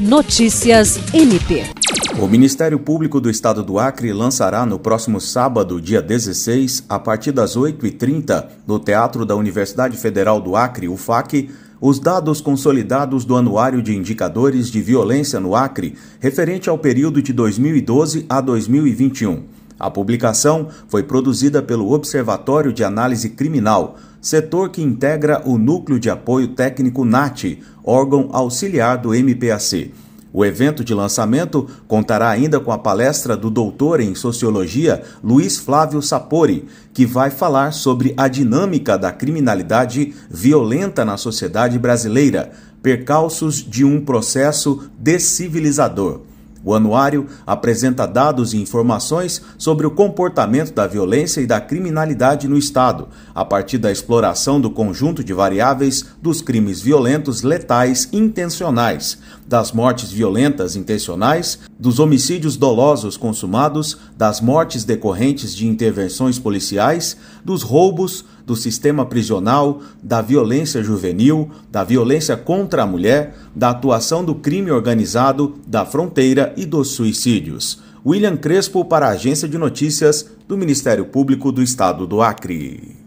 Notícias MP. O Ministério Público do Estado do Acre lançará no próximo sábado, dia 16, a partir das 8h30, no Teatro da Universidade Federal do Acre, UFAC, os dados consolidados do Anuário de Indicadores de Violência no Acre, referente ao período de 2012 a 2021. A publicação foi produzida pelo Observatório de Análise Criminal, setor que integra o Núcleo de Apoio Técnico NAT, órgão auxiliar do MPAC. O evento de lançamento contará ainda com a palestra do doutor em Sociologia Luiz Flávio Sapori, que vai falar sobre a dinâmica da criminalidade violenta na sociedade brasileira, percalços de um processo descivilizador. O anuário apresenta dados e informações sobre o comportamento da violência e da criminalidade no Estado, a partir da exploração do conjunto de variáveis dos crimes violentos letais intencionais, das mortes violentas intencionais, dos homicídios dolosos consumados, das mortes decorrentes de intervenções policiais, dos roubos, do sistema prisional, da violência juvenil, da violência contra a mulher, da atuação do crime organizado, da fronteira e dos suicídios. William Crespo para a Agência de Notícias do Ministério Público do Estado do Acre.